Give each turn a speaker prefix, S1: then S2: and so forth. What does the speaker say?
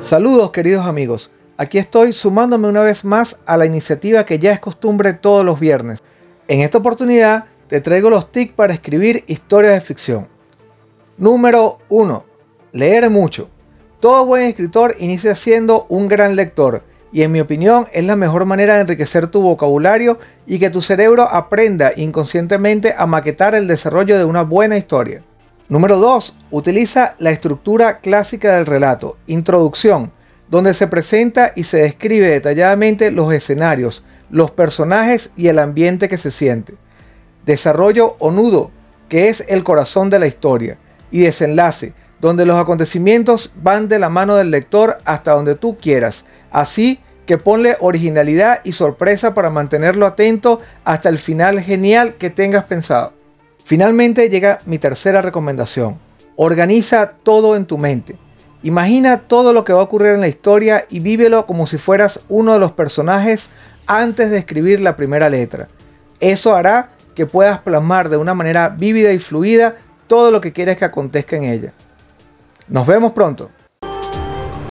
S1: Saludos queridos amigos, aquí estoy sumándome una vez más a la iniciativa que ya es costumbre todos los viernes. En esta oportunidad te traigo los tips para escribir historias de ficción. Número 1. Leer mucho. Todo buen escritor inicia siendo un gran lector y en mi opinión es la mejor manera de enriquecer tu vocabulario y que tu cerebro aprenda inconscientemente a maquetar el desarrollo de una buena historia. Número 2. Utiliza la estructura clásica del relato, introducción, donde se presenta y se describe detalladamente los escenarios, los personajes y el ambiente que se siente. Desarrollo o nudo, que es el corazón de la historia, y desenlace, donde los acontecimientos van de la mano del lector hasta donde tú quieras. Así que ponle originalidad y sorpresa para mantenerlo atento hasta el final genial que tengas pensado. Finalmente llega mi tercera recomendación. Organiza todo en tu mente. Imagina todo lo que va a ocurrir en la historia y vívelo como si fueras uno de los personajes antes de escribir la primera letra. Eso hará que puedas plasmar de una manera vívida y fluida todo lo que quieres que acontezca en ella. Nos vemos pronto.